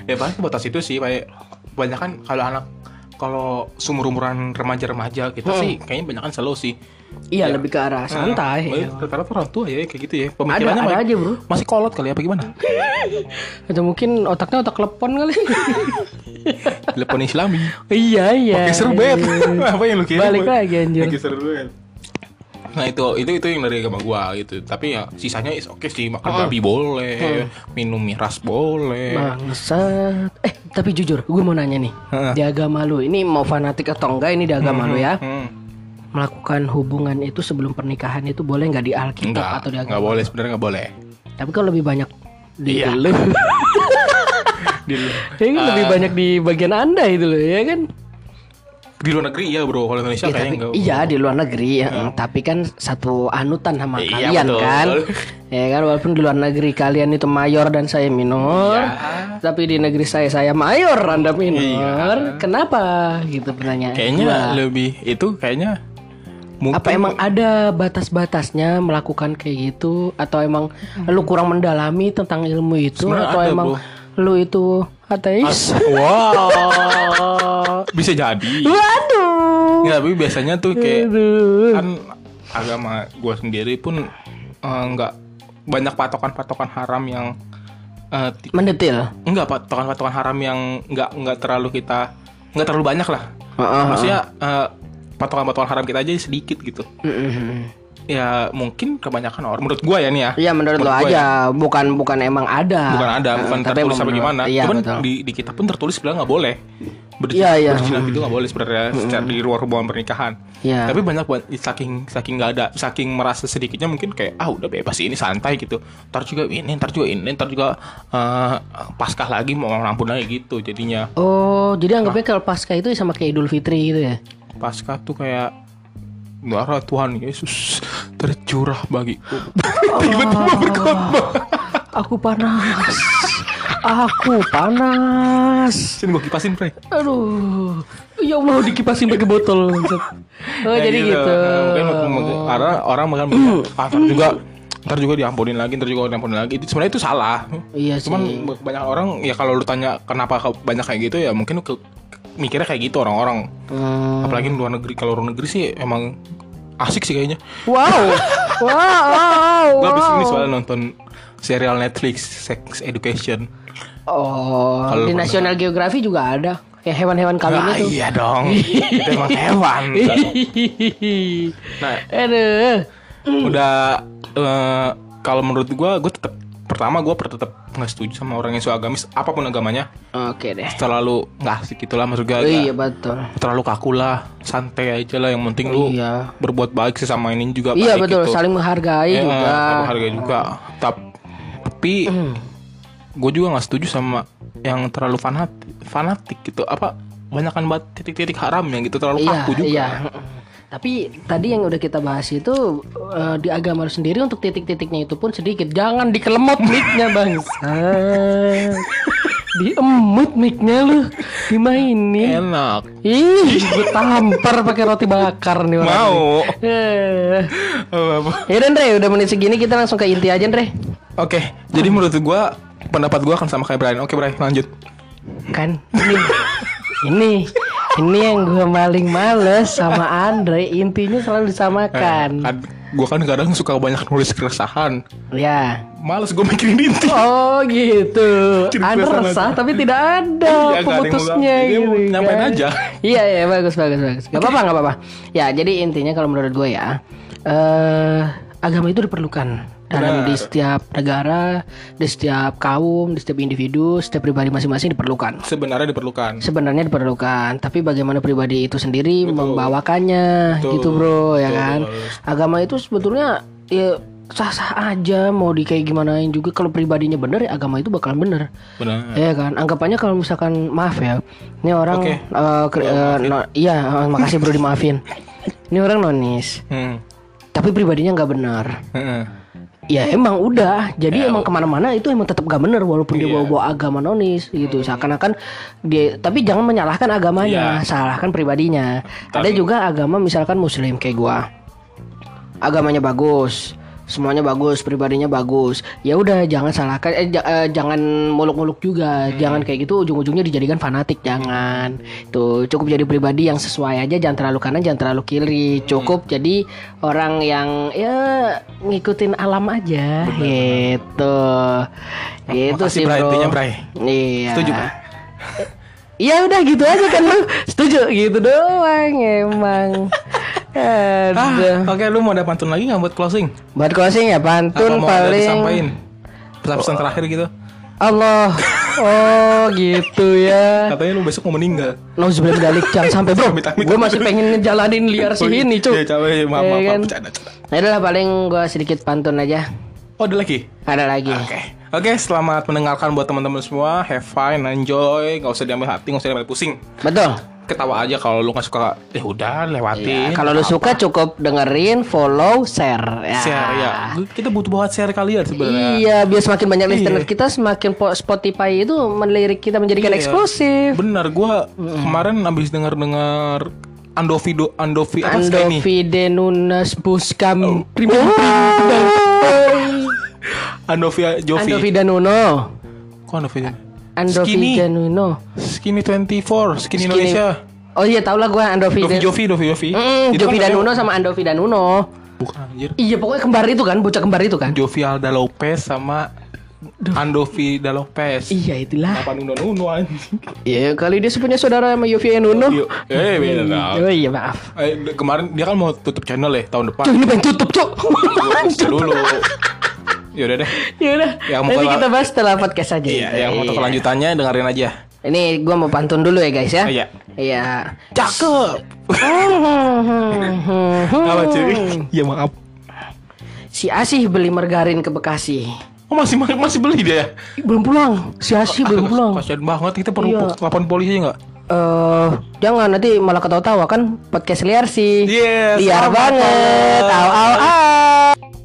ya paling sebatas itu sih kayak banyak kan kalau anak kalau sumur umuran remaja-remaja kita sih kayaknya banyak kan slow sih. Iya lebih ke arah santai. Nah, rata-rata orang tua ya kayak gitu ya. Ada pemikirannya ada ma- aja bro. masih kolot kali apa gimana? Atau mungkin otaknya otak lepon kali. telepon islami. Iya iya. Oke seru banget apa yang lu kira Balik lagi, anjir. Seru banget nah itu itu itu yang dari agama gua gitu tapi ya sisanya is oke sih makan babi boleh minum miras boleh Bangsat. Eh tapi jujur, gue mau nanya nih. Di agama lu ini mau fanatik atau enggak ini di agama lu ya? hmm. Melakukan hubungan itu sebelum pernikahan itu boleh nggak di Alkitab enggak atau di agama? enggak boleh sebenarnya enggak boleh Tapi kan lebih banyak di Iya. lu. di, Ya kan lebih banyak di bagian anda itu loh ya kan? Di luar negeri iya bro kalau Indonesia Ya, kayaknya tapi, enggak iya di luar negeri ya. Tapi kan satu anutan sama Iya, kalian betul. kan. Ya kan walaupun di luar negeri kalian itu mayor dan saya minor. Iya. Tapi di negeri saya saya mayor Anda minor. Kenapa? Gitu pertanyaan. kayaknya gua. lebih itu kayaknya Mungkin- Apa emang ada batas-batasnya melakukan kayak gitu atau emang lu kurang mendalami tentang ilmu itu Sebenarnya atau ada, emang bro. lu itu ateis? wow bisa jadi Waduh. Nggak, tapi biasanya tuh kayak Aduh. kan agama gue sendiri pun eh, nggak banyak patokan-patokan haram yang ti- Mendetil. enggak patokan-patokan haram yang nggak nggak terlalu kita nggak terlalu banyak lah Heeh. maksudnya eh, patokan-patokan haram kita aja sedikit gitu Mm-mm. Ya mungkin kebanyakan orang menurut gua ya nih ya Iya menurut lo gua aja, ya, bukan bukan emang ada. bukan ada bukan Eh, tapi tertulis apa menurut- gimana. Iya cuman betul. di, di kita pun tertulis bilang nggak boleh. Ber- Iya, iya. itu nggak boleh sebenarnya secara di luar hubungan pernikahan. Iya. tapi banyak buat saking saking nggak ada saking merasa sedikitnya mungkin kayak ah udah bebas ini santai gitu. Ntar juga ini ntar juga ini ntar juga eh, paskah lagi mau ampun lagi gitu jadinya. Oh, jadi anggapnya kalau pasca itu sama kayak Idul Fitri gitu ya? paskah tuh kayak darah Tuhan Yesus tercurah bagiku tiba-tiba berkhotbah Aku panas. Aku panas. sini gua kipasin pre Aduh. Ya Allah dikipasin pakai botol. Oh, Ya jadi gitu. Nah, mungkin, karena orang bakal mikir, ah, ntar juga ntar juga diampunin lagi, ntar juga diampunin lagi. Itu sebenarnya itu salah. Iya sih. Cuman banyak orang ya kalau lu tanya kenapa ke- banyak kayak gitu ya mungkin ke, mikirnya kayak gitu orang-orang. Hmm. Apalagi luar negeri. Kalau luar negeri sih emang asik sih kayaknya. Wow. wow. Gue abis ini wow. soalnya nonton serial Netflix Sex Education. Oh, Kalau di National Geography juga ada. Kayak hewan-hewan kawin Ah, itu. iya dong. itu emang hewan. Nah, Aduh. udah eh, kalau menurut gua gue tetap pertama gue tetap nggak setuju sama orang yang agamis apa pun agamanya Oke deh. terlalu nggak asik gitu lah maksud gue Oh, iya betul. terlalu kaku lah santai aja lah yang penting lu Iya. berbuat baik sesama ini juga Iya baik betul, gitu. saling menghargai Eh, juga. saling hargai juga Tap- tapi gue juga nggak setuju sama yang terlalu fanatik fanatik gitu apa banyakkan banget titik-titik haram yang gitu terlalu Iya, kaku juga iya. Tapi tadi yang udah kita bahas itu eh, di agama sendiri untuk titik-titiknya itu pun sedikit. Jangan dikelemot mic-nya, Bang. Diemut mic-nya lu. Dimainin. enak Ih, gue tampar pakai roti bakar nih orang mau. Eh. Ya udah, Andre, udah menit segini kita langsung ke inti aja, Andre. Oke, jadi menurut gua pendapat gua akan sama kayak Brian. Oke, Brian, lanjut. Kan ini ini ini yang gue paling males sama Andre intinya selalu disamakan. Kan, gua kan kadang suka banyak nulis keresahan. Ya. Males gua mikirin inti. Oh gitu. Biasa resah aja. tapi tidak ada Iya, pemutusnya gitu. nyampein kan. aja. Iya iya bagus bagus bagus. Gak apa-apa gak apa-apa. Ya jadi intinya kalau menurut gue ya eh agama itu diperlukan dalam Benar. di setiap negara, di setiap kaum, di setiap individu, setiap pribadi masing-masing diperlukan. Sebenarnya diperlukan. Sebenarnya diperlukan, tapi bagaimana pribadi itu sendiri membawakannya Betul. gitu bro, ya Betul. kan? Agama itu sebetulnya ya sah-sah aja mau di kayak gimanain juga kalau pribadinya bener ya agama itu bakalan bener. Benar. Ya kan, anggapannya kalau misalkan maaf ya, ini orang eh, kri- eh, no- iya, eh, makasih bro dimaafin. Ini orang nonis, Hmm. tapi pribadinya nggak benar. Heeh. Ya emang udah, jadi emang ke mana-mana itu emang tetap gak bener walaupun dia Iya. bawa-bawa agama nonis gitu. Seakan-akan dia, tapi jangan menyalahkan agamanya, Iya. salahkan pribadinya. Ada juga agama misalkan Muslim kayak gua, agamanya bagus, semuanya bagus, pribadinya bagus. Ya udah jangan salahkan, eh, eh, jangan muluk-muluk juga, Hmm. jangan kayak gitu ujung-ujungnya dijadikan fanatik, jangan. Tuh cukup jadi pribadi yang sesuai aja, jangan terlalu kanan, jangan terlalu kiri. Hmm. Cukup jadi orang yang ya ngikutin alam aja, gitu. Gitu Makasih, sih bro. intinya, Bray. Iya. Setuju? Ya udah gitu aja kan lu setuju gitu doang emang. Ah, oke lu mau ada pantun lagi nggak buat closing? Buat closing ya Apa pantun mau ada paling disampaikan? Pesan-pesan terakhir gitu. Allah. Oh gitu ya. Katanya lu besok mau meninggal. Nauzubillah min dzalik. jangan sampai bro. Gue masih pengen ngejalanin liar sih Oh, ini cuy. Iya, capek, maaf, Ya maaf, maaf, kan? bercanda, bercanda. Ya lah, paling gue sedikit pantun aja. Oh, ada lagi? Ada lagi. Oke, oke. Selamat mendengarkan buat teman-teman semua. Have fun, enjoy. Gak usah diambil hati, gak usah diambil pusing. Betul. Ketawa aja kalau lu nggak suka. Eh udah, lewatin. Ya, kalau lu suka cukup dengerin, follow, share. Ya. share ya. Kita butuh banget share kalian sebenarnya. Iya, biar semakin banyak Iya. listener kita, semakin po- Spotify itu melirik kita menjadikan Iya. eksklusif. Bener, gua kemarin abis dengar-dengar Andovi do, Andovi apa sih ini? Andovi Denunas Puskam Prim Andovi Jovi. Andovi Danuno Kok Andovi? Andovi Skinny. Danuno Skinny 24, Skinny, Skinny. Indonesia. Oh iya tau lah gue Andovi Dovi Dan- Jovi, Dovi Jovi. Mm, Jovi kan Danuno sama Andovi Danuno Bukan anjir. Iya pokoknya kembar itu kan Bocah kembar itu kan Jovi Alda Lopez sama Andovi Da Lopez. Iya itulah Apa Nuno Nuno anjing? Iya kali dia punya saudara sama Yofi Danuno Yuk, eh beda dong. Oh iya maaf Eh, kemarin dia kan mau tutup channel ya tahun depan. Cuk ini pengen tutup cuk Bisa dulu. Ya udah deh. Ya, mau Nanti ke- kita bahas setelah podcast aja Iya, yang mau kelanjutannya dengerin aja. Ini gua mau pantun dulu ya guys ya Iya. Iya Cakep. Apa cuy? Ya maaf. Si Asih beli margarin ke Bekasi Oh masih masih beli dia. Belum pulang Si Asih belum pulang Kasian banget kita perlu Iya. lapor polisi enggak? Eh, jangan nanti malah ketawa-tawa kan podcast liar sih. Yes, liar selamat banget. banget. Au au au.